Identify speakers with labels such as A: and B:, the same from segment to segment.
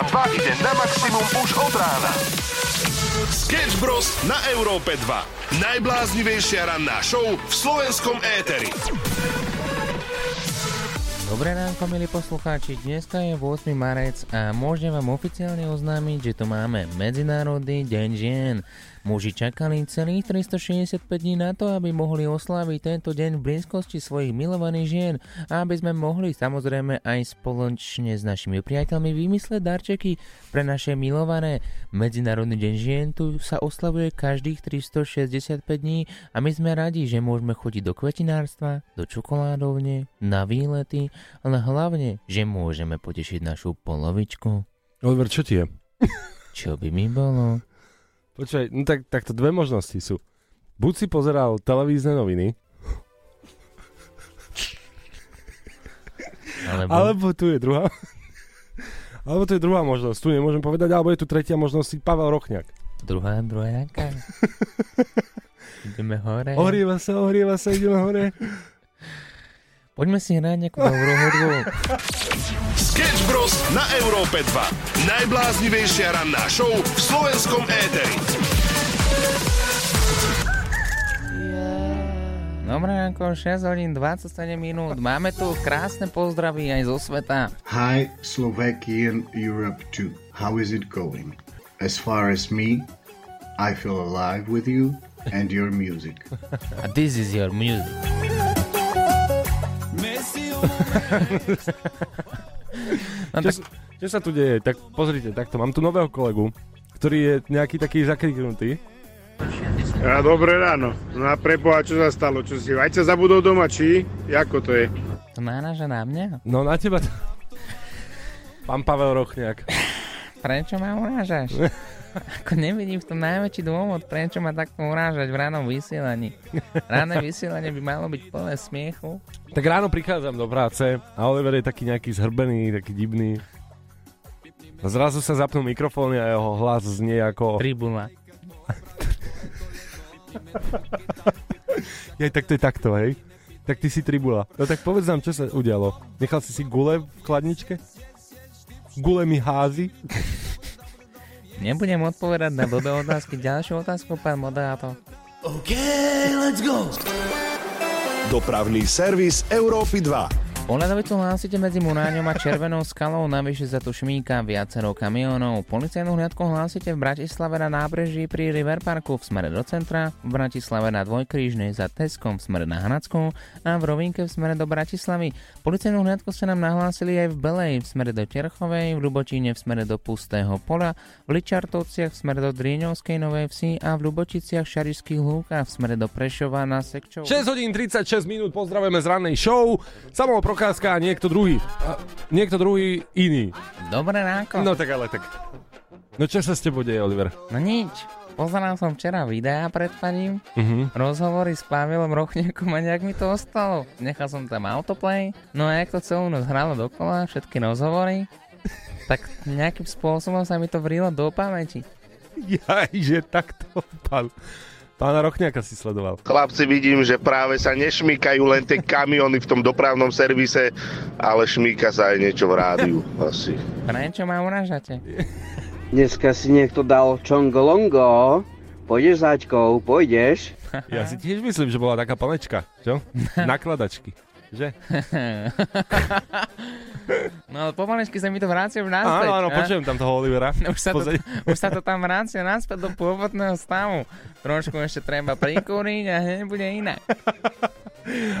A: Európa 2 ide na maximum už od rána.
B: Sketch Bros. na Európe 2. Najbláznivejšia ranná show v slovenskom éteri.
C: Dobré ránko, milí poslucháči. Dneska je 8. marec a môžem vám oficiálne oznámiť, že tu máme Medzinárodný deň žien. Muži čakali celých 365 dní na to, aby mohli osláviť tento deň v blízkosti svojich milovaných žien a aby sme mohli samozrejme aj spoločne s našimi priateľmi vymysleť darčeky pre naše milované. Medzinárodný deň žien tu sa oslavuje každých 365 dní a my sme radi, že môžeme chodiť do kvetinárstva, do čokoládovne, na výlety, ale hlavne, že môžeme potešiť našu polovičku.
D: Oliver, čo ti je?
C: Čo by mi bolo?
D: Počkaj, no tak, takto dve možnosti sú. Buď si pozeral televízne noviny,
C: Alebo...
D: alebo tu je druhá. alebo tu je druhá možnosť, tu nemôžem povedať, alebo je tu tretia možnosť, Pavel Rochňák.
C: Druhá, druhá jaká? Ideme hore.
D: Ohrieva sa, ohrieva sa, ideme hore.
C: Poďme si hrať nejakú dobrú hudbu.
B: Sketch Bros. na Európe 2. Najbláznivejšia ranná show v slovenskom éteri.
C: Dobré ako 6 hodín 27 minút. Máme tu krásne pozdravy aj zo sveta.
E: Hi, Slovakian Europe 2. How is it going? As far as me, I feel alive with you and your music.
C: This is your music. No
D: Čo,
C: tak,
D: sa- čo sa tu deje? Tak pozrite, takto, mám tu nového kolegu, ktorý je nejaký taký zakriknutý.
F: A dobré ráno. No a preboha, čo sa stalo? Čo si vajca zabudol doma, či? Jako to je?
C: to náraža na mňa?
D: No na teba... Pán Pavel Rochňák.
C: Prečo ma urážaš? Ako nevidím v tom najväčší dôvod, prečo ma takto urážať v ránom vysielaní. Ráne vysielanie by malo byť plné smiechu.
D: Tak ráno prichádzam do práce a Oliver je taký nejaký zhrbený, taký divný. A zrazu sa zapnú mikrofóny a jeho hlas znie ako...
C: Tribuna.
D: Jej, tak to je takto, hej? Tak ty si tribula. No tak povedz nám, čo sa udialo. Nechal si si gule v chladničke? Gule mi házi?
C: Nebudem odpovedať na blbé otázky. Ďalšiu otázku, pán moderátor.
B: Dopravný servis Európy 2.
C: Pohľadovicu hlásite medzi Muráňom a Červenou skalou, navyše za tu šmíka viacero kamionov. Policajnú hliadku hlásite v Bratislave na nábreží pri River Parku v smere do centra, v Bratislave na Dvojkrížnej za Teskom v smere na Hnadsku a v Rovinke v smere do Bratislavy. Policajnú hliadku ste nám nahlásili aj v Belej v smere do Terchovej, v Ľubočíne v smere do Pustého pola, v Ličartovciach v smere do Drieňovskej Novej Vsi a v Ľubočiciach v Šarišských lúkach v smere do Prešova na Sekčov.
D: 6 hodín 36 minút, pozdravujeme z rannej show. Samo Procházka a niekto druhý. A niekto druhý iný.
C: Dobré ránko.
D: No tak ale tak. No čo sa s tebou deje, Oliver?
C: No nič. Pozeral som včera videá pred paním,
D: Mhm.
C: rozhovory s Pavelom Rochňakom a nejak mi to ostalo. Nechal som tam autoplay, no a jak to celú noc hralo dokola, všetky rozhovory, tak nejakým spôsobom sa mi to vrilo do pamäti.
D: Jaj, že takto, pán. Pána Rochňaka si sledoval.
F: Chlapci, vidím, že práve sa nešmýkajú len tie kamiony v tom dopravnom servise, ale šmýka sa aj niečo v rádiu asi.
C: Prečo ma uražate?
G: Dneska si niekto dal čongolongo. Pôjdeš s Aťkou, pôjdeš?
D: Ja si tiež myslím, že bola taká panečka, čo? Nakladačky. Že?
C: No ale pomalečky sa mi to vracia už naspäť.
D: Áno, áno, počujem tam toho Olivera.
C: Už sa, to, už sa to tam vracia naspäť do pôvodného stavu. Trošku ešte treba prikúriť a hneď bude inak.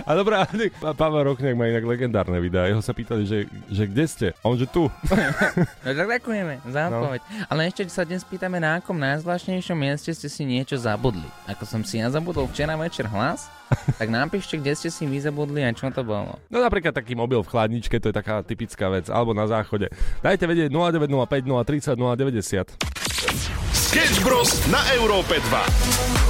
D: A dobrá, pa- Pavel Rochňák má inak legendárne videá. Jeho sa pýtali, že, že kde ste? A on, že tu.
C: No tak ďakujeme za
D: No.
C: odpoveď. Ale ešte sa dnes pýtame, na akom najzvláštnejšom mieste ste si niečo zabudli. Ako som si ja zabudol včera večer hlas, tak napíšte, kde ste si vy zabudli a čo to bolo.
D: No napríklad taký mobil v chladničke, to je taká typická vec. Alebo na záchode. Dajte vedieť 0905 030 090.
B: Sketch Bros. na Európe 2.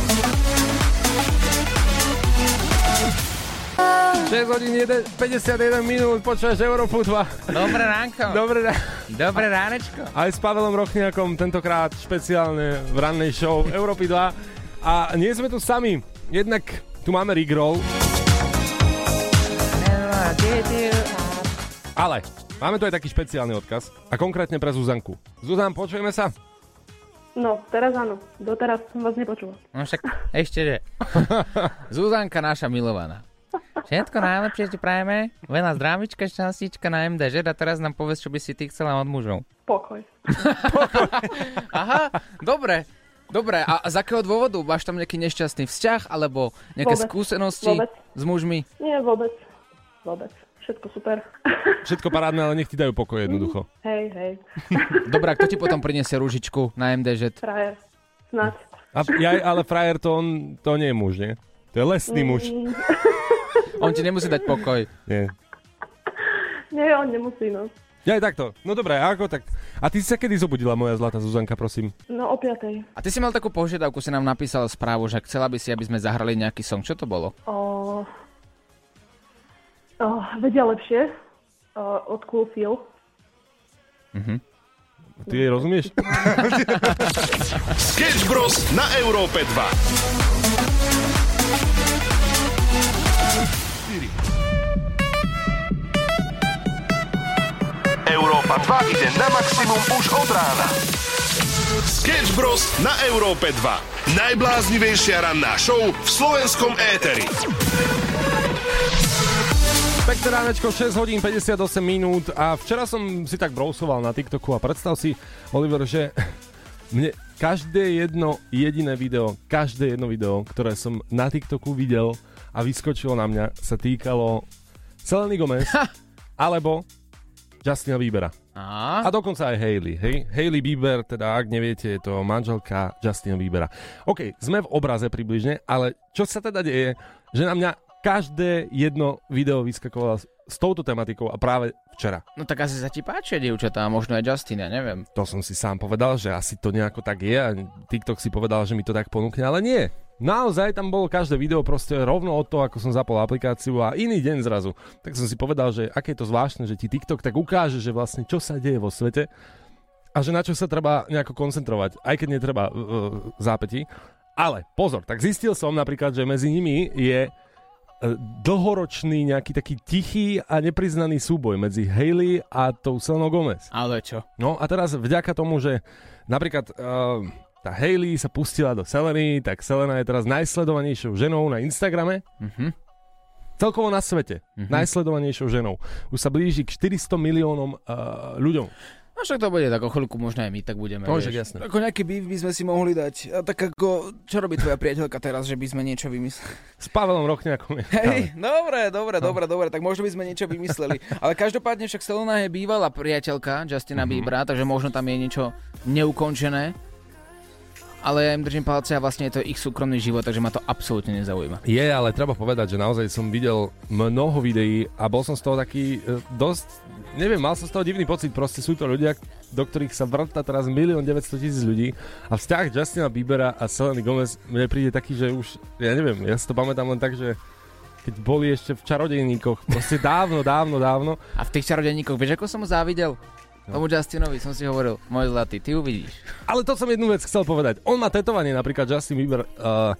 D: 6 hodín 1, 51 minút, počúvaš Európu 2.
C: Dobré ránko.
D: Dobre,
C: Dobré ránečko.
D: aj s Pavelom Rochniakom, tentokrát špeciálne v rannej show Európy 2. A nie sme tu sami, jednak tu máme Rigrol, ale Máme tu aj taký špeciálny odkaz. A konkrétne pre Zuzanku. Zuzan, počujeme sa?
H: No, teraz áno. Doteraz som vás nepočula.
C: No však ešte že. Zuzanka naša milovaná. Všetko najlepšie ti prajeme. Veľa zdravička, šťastíčka na MDŽ a teraz nám povedz, čo by si ty chcela od mužov.
H: Pokoj.
I: Aha, dobre. Dobre, a z akého dôvodu? Máš tam nejaký nešťastný vzťah alebo nejaké
H: Vôbec.
I: skúsenosti
H: Vôbec.
I: s mužmi?
H: Nie, vôbec. Vôbec. Všetko super.
D: Všetko parádne, ale nech ti dajú pokoj jednoducho.
H: Hej, hej.
I: Dobre, a kto ti potom prinesie rúžičku na MDŽ?
H: Frajer. Snad.
D: A, ja, ale frajer to, on, to nie je muž, nie? To je lesný muž.
H: Mm,
I: On ti nemusí dať pokoj.
D: Nie.
H: nie, on nemusí, no.
D: Ja aj takto. No dobré, a ako tak? A ty si sa kedy zobudila, moja zlatá Zuzanka, prosím?
H: No, o piatej.
I: A ty si mal takú požiadavku, si nám napísal správu, že chcela by si, aby sme zahrali nejaký song. Čo to bolo?
H: O... O, vedia lepšie. O, od Cool Feel.
D: Ty jej rozumieš?
B: Sketch Bros. na Európe 2.
A: Európa 2 ide na maximum už od rána.
B: Sketch Bros. na Európe 2. Najbláznivejšia ranná show v slovenskom éteri.
D: Pekné ránečko, 6 hodín 58 minút a včera som si tak brousoval na TikToku a predstav si, Oliver, že mne každé jedno jediné video, každé jedno video, ktoré som na TikToku videl a vyskočilo na mňa, sa týkalo Seleny Gomez alebo Justina Biebera.
I: A?
D: A dokonca aj Hailey. Hej? Hailey Bieber, teda ak neviete, je to manželka Justina Biebera. OK, sme v obraze približne, ale čo sa teda deje, že na mňa každé jedno video vyskakovalo s, touto tematikou a práve včera.
I: No tak asi sa ti páčia, dievčatá, možno aj Justin, ja neviem.
D: To som si sám povedal, že asi to nejako tak je a TikTok si povedal, že mi to tak ponúkne, ale nie. Naozaj tam bolo každé video proste rovno od toho, ako som zapol aplikáciu a iný deň zrazu. Tak som si povedal, že aké je to zvláštne, že ti TikTok tak ukáže, že vlastne čo sa deje vo svete a že na čo sa treba nejako koncentrovať, aj keď netreba uh, zápätí. Ale pozor, tak zistil som napríklad, že medzi nimi je e, dlhoročný nejaký taký tichý a nepriznaný súboj medzi Hailey a tou Selenou Gomez.
I: Ale čo?
D: No a teraz vďaka tomu, že napríklad uh, tá Hailey sa pustila do Seleny, tak Selena je teraz najsledovanejšou ženou na Instagrame.
I: Mhm.
D: Celkovo na svete.
I: Mhm.
D: Najsledovanejšou ženou. Už sa blíži k 400 miliónom uh, ľuďom.
I: No však to bude tak o chvíľku, možno aj my tak budeme.
D: No,
I: vieš.
D: však jasné.
I: Ako nejaký beef by sme si mohli dať. A tak ako, čo robí tvoja priateľka teraz, že by sme niečo vymysleli?
D: S Pavelom Rochňakom.
I: Hej, dobre, dobre, dobre, dobre, tak možno by sme niečo vymysleli. Ale každopádne však Selena je bývalá priateľka Justina
D: Mhm.
I: Biebera, takže možno tam je niečo neukončené. Ale ja im držím palce a vlastne je to ich súkromný život, takže ma to absolútne nezaujíma.
D: Je, ale treba povedať, že naozaj som videl mnoho videí a bol som z toho taký e, dosť, neviem, mal som z toho divný pocit, proste sú to ľudia, do ktorých sa vrta teraz 1 900 tisíc ľudí a vzťah Justina Biebera a Seleny Gomez mne príde taký, že už, ja neviem, ja si to pamätám len tak, že keď boli ešte v čarodejníkoch, proste dávno, dávno, dávno.
I: A v tých čarodejníkoch, vieš, ako som mu závidel? Tomu Justinovi som si hovoril, môj zlatý, ty uvidíš.
D: Ale to som jednu vec chcel povedať. On má tetovanie napríklad Justin Bieber, uh,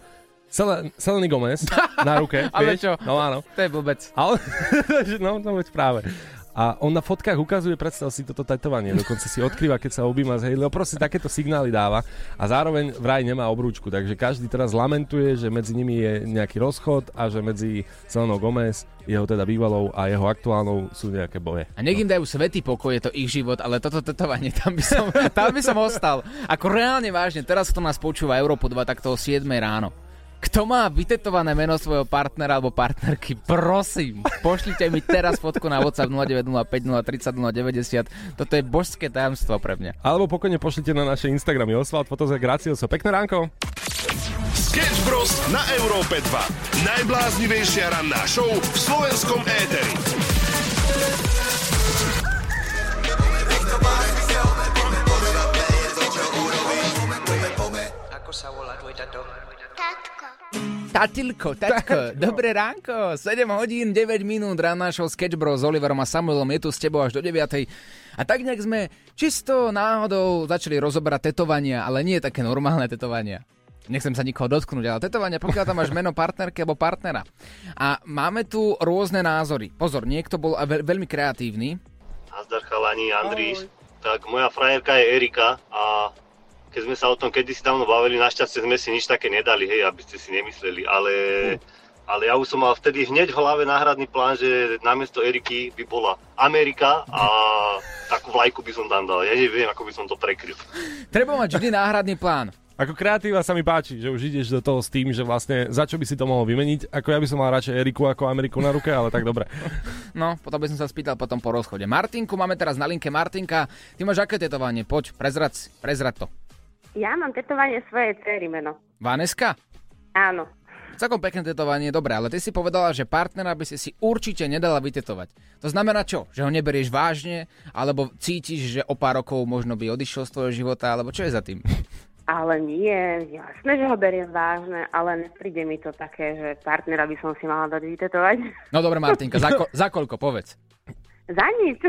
D: Sel- Seleny Gomez na ruke,
I: Ale
D: vieš?
I: čo?
D: No áno.
I: To je blbec.
D: Ale, no, no veď práve. A on na fotkách ukazuje, predstav si toto tetovanie, dokonca si odkrýva, keď sa objíma s Hailey, proste takéto signály dáva a zároveň vraj nemá obrúčku, takže každý teraz lamentuje, že medzi nimi je nejaký rozchod a že medzi Selenou Gomez, jeho teda bývalou a jeho aktuálnou sú nejaké boje.
I: A nech im dajú svetý pokoj, je to ich život, ale toto tetovanie, tam by som, tam by som ostal. Ako reálne vážne, teraz to nás počúva Európo 2 takto o 7 ráno. Kto má vytetované meno svojho partnera alebo partnerky, prosím, pošlite mi teraz fotku na WhatsApp 0905 030 090. Toto je božské tajomstvo pre mňa.
D: Alebo pokojne pošlite na naše Instagramy Osvald Fotoze Gracioso. Pekné ránko.
B: Sketch Bros. na Európe 2. Najbláznivejšia ranná show v slovenskom éteri.
I: Tatilko, tatko, dobré ránko, 7 hodín, 9 minút rána show Sketch Bros s Oliverom a Samuelom je tu s tebou až do 9. A tak nejak sme čisto náhodou začali rozoberať tetovania, ale nie také normálne tetovania. Nechcem sa nikoho dotknúť, ale tetovania, pokiaľ tam máš meno partnerky alebo partnera. A máme tu rôzne názory. Pozor, niekto bol veľ- veľmi kreatívny
J: Nazdar chalani, Andris. Tak moja frajerka je Erika a keď sme sa o tom kedysi dávno bavili, našťastie sme si nič také nedali, hej, aby ste si nemysleli, ale, ale ja už som mal vtedy hneď v hlave náhradný plán, že namiesto Eriky by bola Amerika a takú vlajku by som tam dal. Ja neviem, ako by som to prekryl.
I: Treba mať vždy náhradný plán.
D: Ako kreatíva sa mi páči, že už ideš do toho s tým, že vlastne za čo by si to mohol vymeniť. Ako ja by som mal radšej Eriku ako Ameriku na ruke, ale tak dobre.
I: No, potom by som sa spýtal potom po rozchode. Martinku, máme teraz na linke Martinka. Ty máš aké tetovanie? Poď, prezrad, prezrad to.
K: Ja mám tetovanie svojej cery meno.
I: Vaneska?
K: Áno.
I: Celkom pekné tetovanie, dobre, ale ty si povedala, že partnera by si si určite nedala vytetovať. To znamená čo? Že ho neberieš vážne? Alebo cítiš, že o pár rokov možno by odišiel z tvojho života? Alebo čo je za tým?
K: Ale nie, jasné, že ho beriem vážne, ale nepríde mi to také, že partnera by som si mala dať vytetovať.
I: No dobre, Martinka, za, ko- za koľko, povedz.
K: Za nič.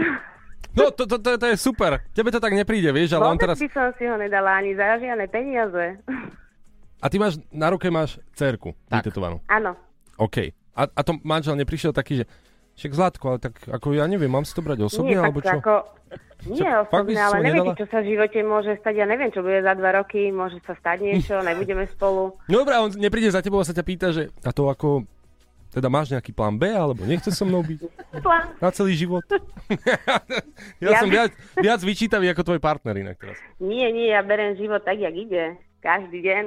D: No, to, to, to, to je super. Tebe to tak nepríde, vieš, ale on
K: Vôbec
D: teraz...
K: by som si ho nedala ani za žiadne peniaze.
D: A ty máš, na ruke máš cerku vytetovanú.
K: Áno.
D: OK. A, a to manžel neprišiel taký, že však Zlatko, ale tak ako ja neviem, mám si to brať osobne,
K: nie,
D: alebo
K: tak
D: čo?
K: ako... Nie
D: Čo,
K: osobne, ale neviete, čo sa v živote môže stať. Ja neviem, čo bude za dva roky, môže sa stať niečo, nebudeme spolu.
D: No dobré, on nepríde za tebou a sa ťa pýta, že a to ako, teda máš nejaký plán B, alebo nechceš so mnou byť
K: Plán.
D: na celý život? ja,
K: Ja
D: som
K: by-
D: viac, viac vyčítavý ako tvoj partner inak teraz.
K: Nie, nie, ja berem život tak, jak ide. Každý deň.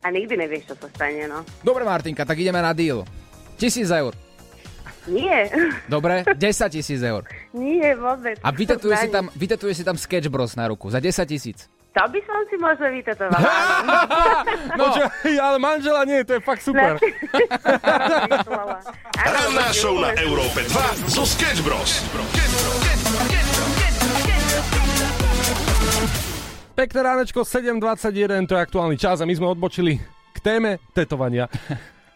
K: A nikdy nevieš, čo sa stane, no.
I: Dobre, Martinka, tak ideme na deal. Tisíc eur.
K: Nie,
I: Dobre, 10 tisíc eur.
K: nie vôbec.
I: A vytetuje si tam, vytetuje si tam Sketch Bros na ruku za 10 tisíc.
K: To by som si možno vytetovala.
D: No, Počkaj, ale manžela nie, to je fakt super.
B: Ranná show na Európe 2 zo Sketch Bros.
D: Pekné ránečko, 7.21, to je aktuálny čas a my sme odbočili k téme tetovania.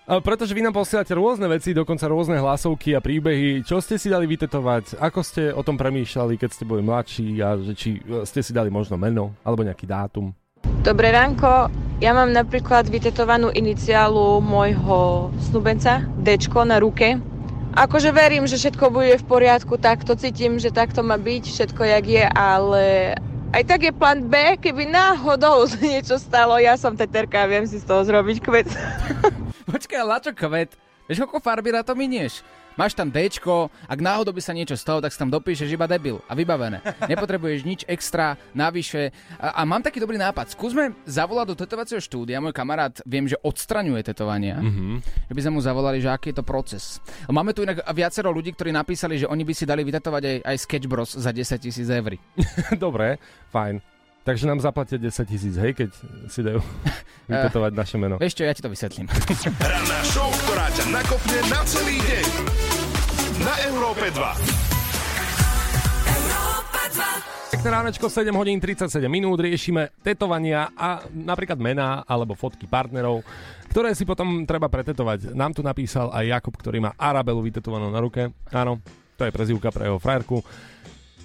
D: Pretože vy nám posielate rôzne veci, dokonca rôzne hlasovky a príbehy. Čo ste si dali vytetovať? Ako ste o tom premýšľali, keď ste boli mladší a že či e, ste si dali možno meno alebo nejaký dátum?
L: Dobré ránko, ja mám napríklad vytetovanú iniciálu môjho snúbenca, Dčko na ruke. Akože verím, že všetko bude v poriadku, takto cítim, že takto má byť, všetko jak je, ale aj tak je plán B, keby náhodou niečo stalo, ja som teterka a viem si z toho zrobiť kvet.
I: Počkaj, ale na čo kvet? Vieš, koľko farby na to minieš? Máš tam Dčko, ak náhodou by sa niečo stalo, tak si tam dopíšeš iba debil a vybavené. Nepotrebuješ nič extra, navyše. A, a mám taký dobrý nápad. Skúsme zavolať do tetovacieho štúdia. Môj kamarát viem, že odstraňuje tetovania.
D: Mhm.
I: Že by sme mu zavolali, že aký je to proces. Máme tu inak viacero ľudí, ktorí napísali, že oni by si dali vytetovať aj, aj Sketch Bros za 10 tisíc eur.
D: Dobre, fajn. Takže nám zaplatia 10 tisíc, hej, keď si dajú vytetovať naše meno.
I: Vieš čo, ja ti to vysvetlím.
B: Ranná show, ktorá ťa nakopne na celý deň. Na Európe 2.
D: Pekné ránečko, 7 hodín 37 minút, riešime tetovania a napríklad mená alebo fotky partnerov, ktoré si potom treba pretetovať. Nám tu napísal aj Jakub, ktorý má Arabelu vytetovanú na ruke. Áno, to je prezivka pre jeho frajerku.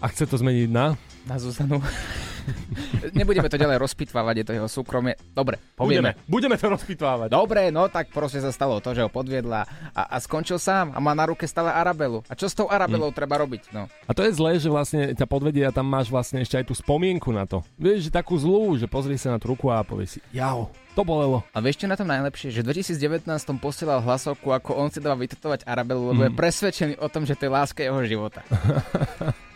D: A chce to zmeniť na...
I: Na Zuzanu. Nebudeme to ďalej rozpitvávať, je to jeho súkromie. Dobre, povieme.
D: Budeme, budeme to rozpitvávať.
I: Dobre, no tak proste sa stalo to, že ho podviedla a, a skončil sám a má na ruke stále Arabelu. A čo s tou Arabelou mm. treba robiť? No.
D: A to je zlé, že vlastne ťa podvedie a tam máš vlastne ešte aj tú spomienku na to. Vieš, že takú zlú, že pozri sa na tú ruku a povieš si, jau, to bolelo.
I: A vieš čo na tom najlepšie? Že v 2019 posielal hlasovku, ako on si dáva vytetovať Arabelu, lebo mm. je presvedčený o tom, že to je láska jeho života.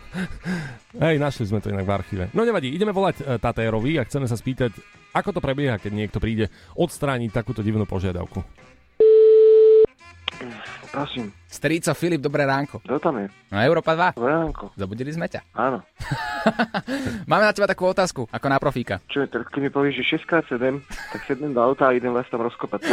D: Hej, našli sme to inak v archíve. No nevadí, ideme volať e, Tatérovi a chceme sa spýtať, ako to prebieha, keď niekto príde odstrániť takúto divnú požiadavku.
M: Prosím.
I: Strico Filip, dobré ránko.
M: Kto tam je?
I: No Európa 2.
M: Dobré ránko.
I: Zabudili sme ťa.
M: Áno.
I: Máme na teba takú otázku, ako na profíka.
M: Čo je, tak keď mi povieš, že 6x7, tak sednem do auta a idem vás tam rozkopať.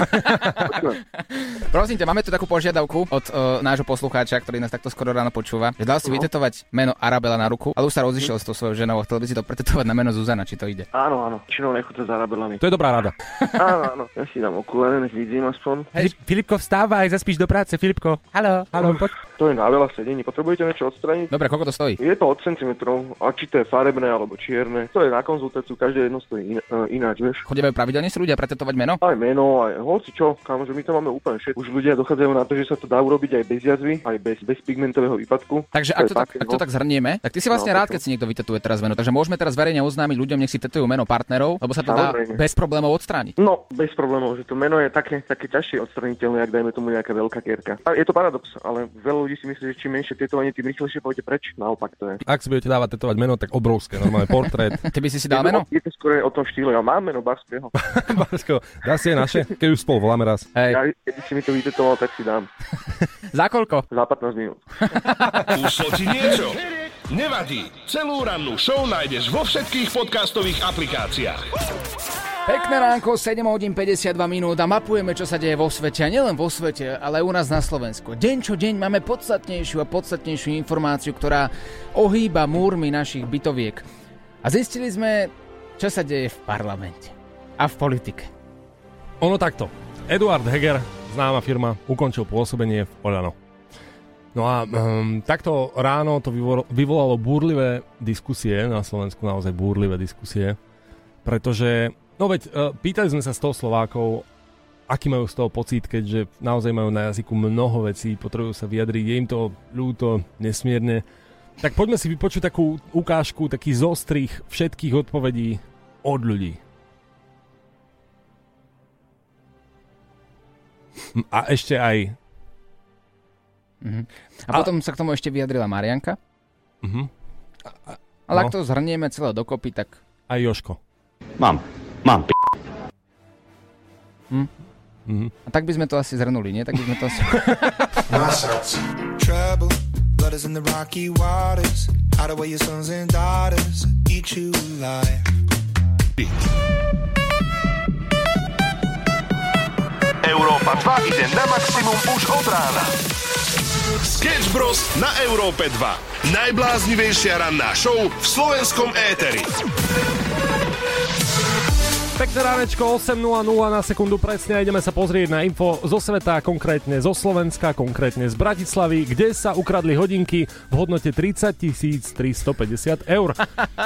I: Prosím ťa, máme tu takú požiadavku od uh, nášho poslucháča, ktorý nás takto skoro ráno počúva, že dal si
M: No.
I: vytetovať meno Arabela na ruku, ale už sa rozišiel s tou svojou ženou a chcel by si to pretetovať na meno Zuzana, či to ide.
M: Áno, áno. Činou nechúca za rabelami.
D: To je dobrá rada.
M: Áno, áno. Ja si dám okulary, nech vidím aspoň.
I: Hej,
C: Filipko, vstávaj, zaspíš do práce, Filipko. Halo.
I: Halo.
D: Halo, poď.
M: To je na veľa sedení. Potrebujete niečo odstraniť?
I: Dobre, koľko to stojí?
M: Je to od centimetrov, a či to je farebné alebo čierne. To je na konzultáciu, každé jedno stojí in, uh, ináč, vieš.
I: Chodívajú pravidelne si ľudia pretetovať meno?
M: Aj meno, aj hoci čo, kámo, že my to máme úplne všetko. Už ľudia dochádzajú na to, že sa to dá urobiť aj bez jazvy, aj bez, bez pigmentového výpadku.
I: Takže
M: To
I: ak to, tak, ak to
M: no.
I: tak zhrnieme, tak ty si vlastne
M: No,
I: rád, keď si niekto vytetuje teraz meno. Takže môžeme teraz verejne oznámiť ľuďom, nech si tetujú meno partnerov, lebo sa to dá
M: Samozrejme.
I: bez problémov odstrániť.
M: No, bez problémov, že to meno je také, také ťažšie odstraniteľné, ak dajme tomu nejaká veľká kierka. A je to paradox, ale veľa ľudí si myslí, že čím menšie tetovanie, tým rýchlejšie pôjde preč. Naopak to je.
D: Ak si budete dávať tetovať meno, tak obrovské, normálne portrét.
I: Ty by si si
M: Je
I: dal
M: to-
I: meno?
M: Je to skôr o tom štýle. Ja mám meno Barského.
D: Barsko, dá si aj naše, keď už spolu voláme raz.
I: Hej.
M: Ja, keď si mi to vytetoval, tak si dám.
I: Za koľko?
M: Za 15 minút.
B: Ušlo ti niečo? Nevadí. Celú rannú show nájdeš vo všetkých podcastových aplikáciách.
I: Pekné ránko, 7 hodín 52 minút a mapujeme, čo sa deje vo svete. A nielen vo svete, ale aj u nás na Slovensku. Deň čo deň máme podstatnejšiu a podstatnejšiu informáciu, ktorá ohýba múrmi našich bytoviek. A zistili sme, čo sa deje v parlamente. A v politike.
D: Ono takto. Eduard Heger, známa firma, ukončil pôsobenie v Olano. No a um, takto ráno to vyvolalo búrlivé diskusie na Slovensku, naozaj búrlivé diskusie, pretože, no veď, uh, pýtali sme sa 100 Slovákov, aký majú z toho pocit, keďže naozaj majú na jazyku mnoho vecí, potrebujú sa vyjadriť, je im to ľúto, nesmierne. Tak poďme si vypočuť takú ukážku, taký zostrých všetkých odpovedí od ľudí. A ešte aj...
I: Mhm. A, a potom sa k tomu ešte vyjadrila Marianka.
D: Mhm.
I: Ale
D: No.
I: ak to zhrnieme celé dokopy, tak...
D: Aj Joško.
N: Mám, mám p***.
I: Hm?
D: Mhm.
I: A tak by sme to asi zhrnuli, nie? Tak by sme to asi...
O: Trouble, blood is in the rocky waters. Hide away your sons and daughters, eat you alive.
A: Európa 2 ide na maximum už od rána.
B: Sketch Bros. na Európe 2. Najbláznivejšia ranná show v slovenskom éteri.
D: Pekné ránečko, 8.00 na sekundu presne a ideme sa pozrieť na info zo sveta, konkrétne zo Slovenska, konkrétne z Bratislavy, kde sa ukradli hodinky v hodnote 30 350 eur.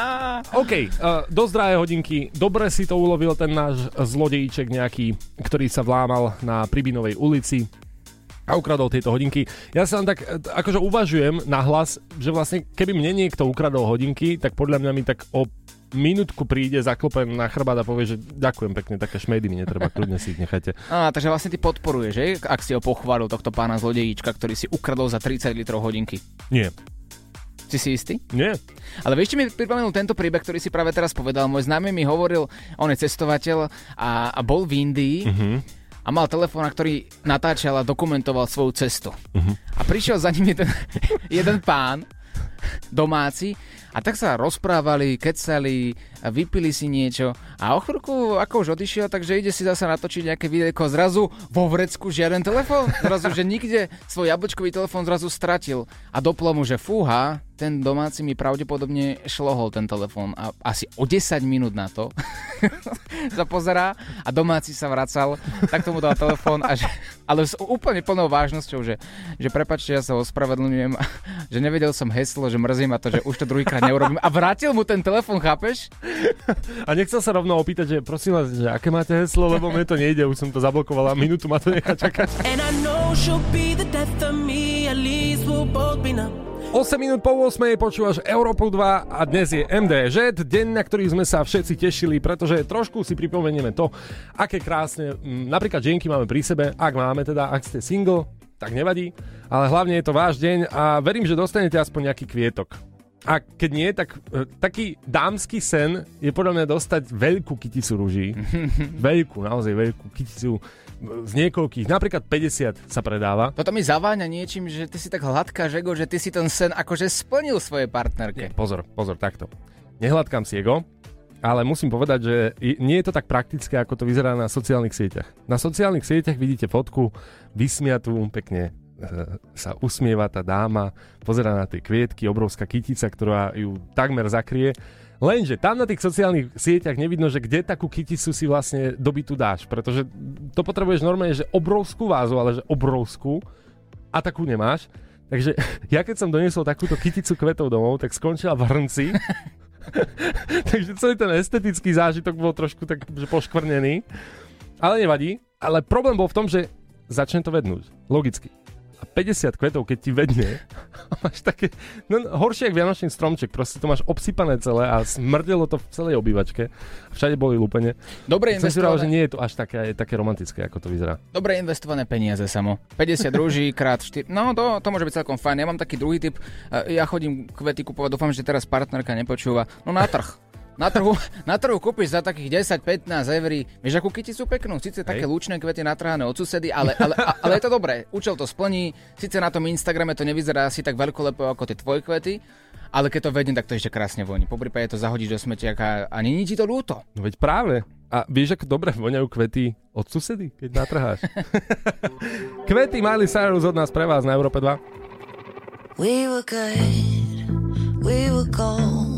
D: OK, uh, dosť drahé hodinky, dobre si to ulovil ten náš zlodejíček nejaký, ktorý sa vlámal na Pribinovej ulici a ukradol tieto hodinky. Ja sa tak e, akože uvažujem na hlas, že vlastne keby mne niekto ukradol hodinky, tak podľa mňa mi tak o minútku príde, zaklope na chrbát a povie, že ďakujem pekne, také šmejdy mi netreba, kľudne si ich nechajte.
I: Á, takže vlastne ty podporuješ, že? Ak si ho pochválil tohto pána zlodejíčka, ktorý si ukradol za 30 litrov hodinky.
D: Nie.
I: Si si istý?
D: Nie.
I: Ale vieš, mi pripomenul tento príbeh, ktorý si práve teraz povedal? Môj známy mi hovoril, on je cestovateľ a, a bol v Indii
D: Mhm.
I: a mal telefón, na ktorý natáčal a dokumentoval svoju cestu.
D: Mhm.
I: A prišiel za ním jeden, jeden pán, domáci, a tak sa rozprávali, kecali, a vypili si niečo. A o chvíľku, ako už odišiel, takže ide si zase natočiť nejaké videjko, zrazu vo vrecku žiaden telefón, zrazu, že nikde svoj jablčkový telefón zrazu stratil. A doplo mu, že fúha, ten domáci mi pravdepodobne šlohol ten telefón. A asi o 10 minút na to sa pozerá a domáci sa vracal, tak tomu dal telefón a že, ale s úplne plnou vážnosťou, že, že prepačte, ja sa ospravedlňujem, že nevedel som heslo, že mrzí ma to, že už to druhýkrát neurobím. A vrátil mu ten telefón, chápeš?
D: A nechcel sa rovno opýtať, že prosím vás, že aké máte heslo, lebo mne to nejde, už som to zablokoval a minútu ma to nechá čakať.
P: And I know she'll be the death of me, at least we'll both be numb.
D: 8 minút po 8 počúvaš Európu 2 a dnes je MDŽ, deň, na ktorý sme sa všetci tešili, pretože trošku si pripomenieme to, aké krásne, napríklad ženky máme pri sebe, ak máme teda, ak ste single, tak nevadí, ale hlavne je to váš deň a verím, že dostanete aspoň nejaký kvietok. A keď nie, tak e, taký dámsky sen je podľa mňa dostať veľkú kyticu rúží. veľkú, naozaj veľkú kyticu e, z niekoľkých, napríklad 50 sa predáva.
I: Toto mi zaváňa niečím, že ty si tak hladká, Žego, že ty si ten sen akože splnil svojej partnerke.
D: Pozor, pozor, takto. Nehľadkám si ego, ale musím povedať, že nie je to tak praktické, ako to vyzerá na sociálnych sieťach. Na sociálnych sieťach vidíte fotku vysmiatú, pekne sa usmieva tá dáma, pozera na tie kvietky, obrovská kytica, ktorá ju takmer zakrie. Lenže tam na tých sociálnych sieťach nevidno, že kde takú kyticu si vlastne dobytu dáš, pretože to potrebuješ normálne, že obrovskú vázu, ale že obrovskú a takú nemáš. Takže ja keď som doniesol takúto kyticu kvetov domov, tak skončila v hrnci. Takže celý ten estetický zážitok bol trošku tak, že poškvrnený. Ale nevadí. Ale problém bol v tom, že začne to vednúť. Logicky. A 50 kvetov, keď ti vedne, a máš také, no horšie ako Vianočný stromček, proste to máš obsypané celé a smrdelo to v celej obývačke. Všade boli lúpene.
I: Dobre
D: Som si hovoril, že nie je to až také, také romantické, ako to vyzerá.
I: Dobre investované peniaze samo. 50 rúží krát 4. No to, to môže byť celkom fajn. Ja mám taký druhý typ. E, Ja chodím kvety kupovať, dúfam, že teraz partnerka nepočúva. No na trh. Na trhu, na trhu kúpiš za takých 10-15 eur. Vieš, akú kyticu peknú? Sice také lúčne kvety natrhané od susedy, ale, ale, ale je to dobré. Účel to splní. Sice na tom Instagrame to nevyzerá asi tak veľkolepo ako tie tvoje kvety, ale keď to vedne, tak to ešte krásne voní. Po prípade to zahodíš do smetiaka a není ti to ľúto.
D: No veď práve. A vieš, ako dobre voňajú kvety od susedy, keď natrháš. kvety Miley Cyrus od nás pre vás na Európe 2.
Q: We were good, we were gold.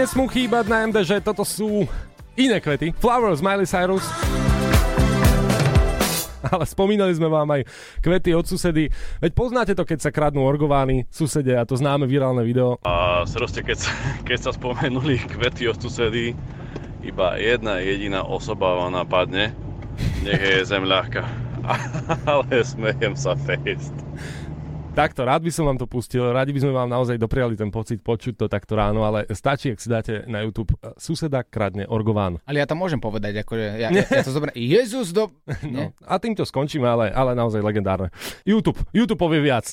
D: nesmú chýbať na MDŽ, toto sú iné kvety. Flowers, Miley Cyrus. Ale spomínali sme vám aj kvety od susedy. Veď poznáte to, keď sa kradnú orgovány susede a to známe virálne video.
R: A proste, keď, keď sa spomenuli kvety od susedy, iba jedna jediná osoba vám napadne, nech je zem ľahká. Ale smejem sa fest.
D: Takto, rád by som vám to pustil, rádi by sme vám naozaj dopriali ten pocit počuť to takto ráno, ale stačí, ak si dáte na YouTube eh, suseda kradne orgován.
I: Ale ja to môžem povedať, akože ja, ja, ja to zoberiem. Jezus do...
D: No, a týmto skončíme, ale, ale naozaj legendárne. YouTube, YouTube povie viac.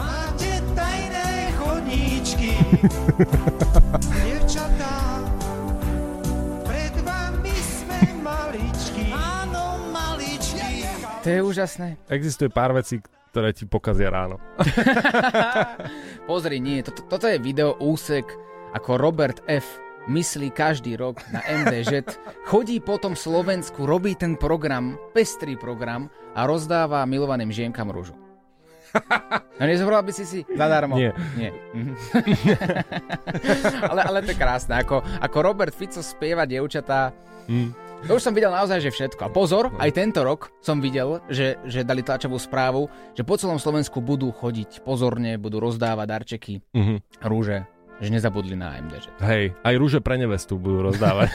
S: Máte tajné chodníčky,
I: To je úžasné.
D: Existuje pár vecí, ktoré ti pokazia ráno.
I: Pozri, nie, toto, toto je video úsek, ako Robert F. myslí každý rok na MDŽ, chodí po tom Slovensku, robí ten program, pestrý program a rozdáva milovaným žienkam rúžu. No nezobral by si si zadarmo?
D: Nie.
I: Nie. Mhm. ale, ale to je krásne. Ako, ako Robert Fico spieva dievčatá.
D: Mm.
I: To už som videl naozaj, že všetko. A pozor, aj tento rok som videl, že, že dali tlačovú správu, že po celom Slovensku budú chodiť pozorne, budú rozdávať darčeky,
D: Mhm.
I: rúže, že nezabudli na MDŽ.
D: Hej, aj rúže pre nevestu budú rozdávať.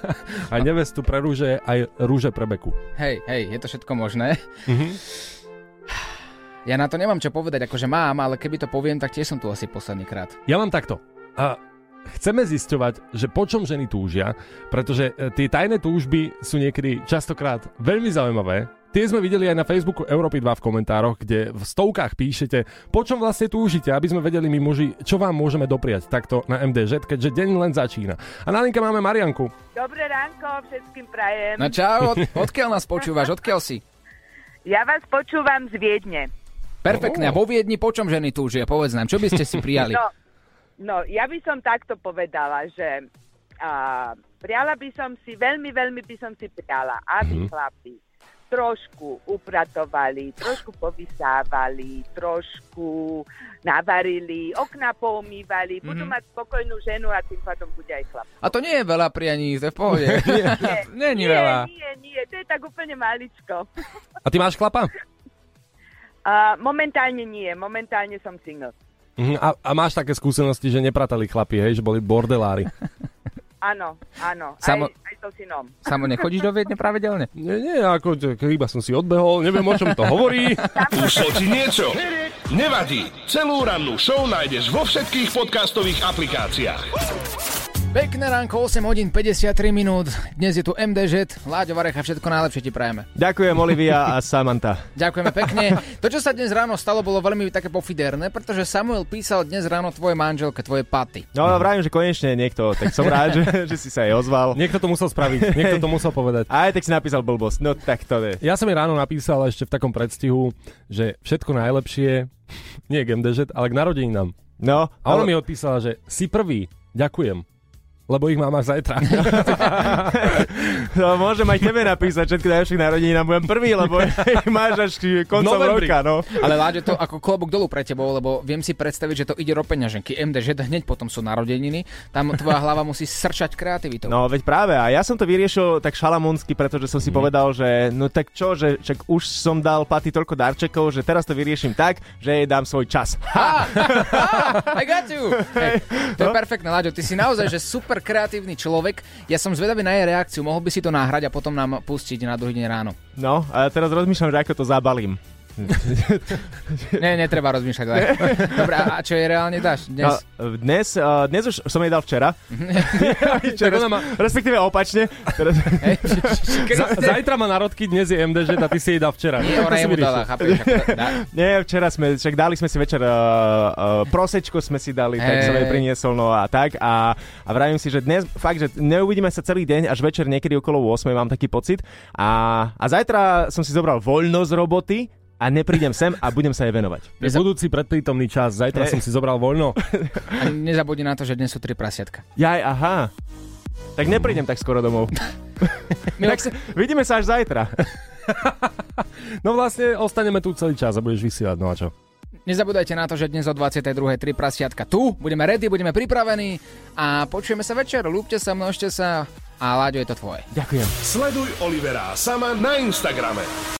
D: aj nevestu pre rúže, aj rúže pre beku.
I: Hej, hej, je to všetko možné.
D: Mhm.
I: Ja na to nemám čo povedať, akože mám, ale keby to poviem, tak tiež som tu asi posledný krát.
D: Ja mám takto. A chceme zisťovať, že po čom ženy túžia, pretože e, tie tajné túžby sú niekedy častokrát veľmi zaujímavé. Tie sme videli aj na Facebooku Európy 2 v komentároch, kde v stovkách píšete, po čom vlastne túžite, aby sme vedeli my muži, čo vám môžeme dopriať takto na MDŽ, keďže deň len začína. A na linke máme Marianku.
T: Dobré ránko, všetkým prajem.
I: No čau, od, odkiaľ nás počúvaš, odkiaľ si?
T: Ja vás počúvam z Viedne.
I: Perfektne, a vo Viedni po čom ženy túžia? Povedz nám, čo by ste si prijali?
T: No, no, ja by som takto povedala, že a, priala by som si, veľmi, veľmi by som si priala, aby
D: Mhm.
T: chlapi trošku upratovali, trošku povysávali, trošku navarili, okna poumývali, budú
I: Mhm.
T: mať spokojnú ženu a tým pádom bude aj chlap.
I: A to nie je veľa prianí, to je v pohode. nie, nie,
T: nie,
I: veľa.
T: nie, nie, to je tak úplne maličko.
D: A ty máš chlapa?
T: A, momentálne nie, momentálne som single.
D: Mhm, A, a máš také skúsenosti, že nepratali chlapi, hej, že boli bordelári.
T: Áno, áno,
I: Samo-
T: aj, aj so synom.
I: Samo, nechodíš do Viedne pravidelne?
D: Nie, nie, ako iba som si odbehol, neviem o čom to hovorí.
B: Ušlo ti niečo? Nevadí. Celú rannú show nájdeš vo všetkých podcastových aplikáciách.
I: Pekné ránko, 8 hodín 53 minút. Dnes je tu MDŽ, Láďo Varecha, všetko najlepšie ti prajeme.
U: Ďakujem Olivia a Samantha.
I: Ďakujeme pekne. To, čo sa dnes ráno stalo, bolo veľmi také pofiderné, pretože Samuel písal dnes ráno tvojej manželke, tvojej paty.
U: No ale vravím, že konečne niekto, tak som rád, že, že si sa jej ozval.
D: Niekto to musel spraviť, niekto to musel povedať.
U: Aj tak si napísal blbosť, no tak to je.
D: Ja som jej ráno napísal ešte v takom predstihu, že všetko najlepšie, nie k MDŽ, ale k narodeninám.
U: No,
D: A ona
U: ale-
D: mi odpísala, že si prvý, ďakujem. Lebo ich mám až zajtra.
U: No, môžem aj tebe napísať všetky najlepších narodení na budem prvý, lebo ich máš až koncom
D: Novembri.
U: roka, no.
I: Ale Láďo, to ako klobúk dolu pre tebou, lebo viem si predstaviť, že to ide o peňaženky. MDŽ hneď potom sú narodeniny, tam tvoja hlava musí srčať kreativitou.
U: No veď práve, a ja som to vyriešil tak šalamúnsky, pretože som si
I: Mhm.
U: povedal, že no tak čo, že čak už som dal Paty toľko darčekov, že teraz to vyriešim tak, že jej dám svoj čas. Ha!
I: I got you! Hej, to je perfektné, Láďo, ty si naozaj že super kreatívny človek. Ja som zvedavý na jej reakciu, mohol by si to nahrať a potom nám pustiť na druhý deň ráno.
U: No, a teraz rozmýšľam, že ako to zabalím.
I: Nie, netreba rozmýšľať. Láďo. Dobre, a a čo jej reálne dáš dnes?
U: No, dnes, uh, dnes už som jej dal včera.
D: Tak ona má-
U: Respektíve opačne. Teraz...
D: Za, zajtra má narodky, dnes je MDŽ a ty si jej dal včera.
I: Nie,
D: Tak
I: ona jemu dala, chápeš? ako- dá-
U: Nie, včera sme, však dali sme si večer uh, uh, prosečko sme si dali, tak som jej priniesol, no a tak. A, a vravím si, že dnes fakt, že neuvidíme sa celý deň, až večer niekedy okolo 8 mám taký pocit. A, a zajtra som si zobral voľno z roboty a neprídem sem a budem sa jej venovať.
D: Je budúci predprítomný čas, zajtra
U: Hej.
D: som si zobral voľno.
I: A nezabudni na to, že dnes sú tri prasiatka.
U: Jaj, aha. Tak neprídem tak skoro domov. tak sa, vidíme sa až zajtra.
D: No vlastne ostaneme tu celý čas a budeš vysielať, no a čo?
I: Nezabúdajte na to, že dnes o 22. tri prasiatka tu, budeme ready, budeme pripravení a počujeme sa večer, ľúbte sa, množte sa a Láďo je to tvoje.
U: Ďakujem.
B: Sleduj Olivera Sama na Instagrame.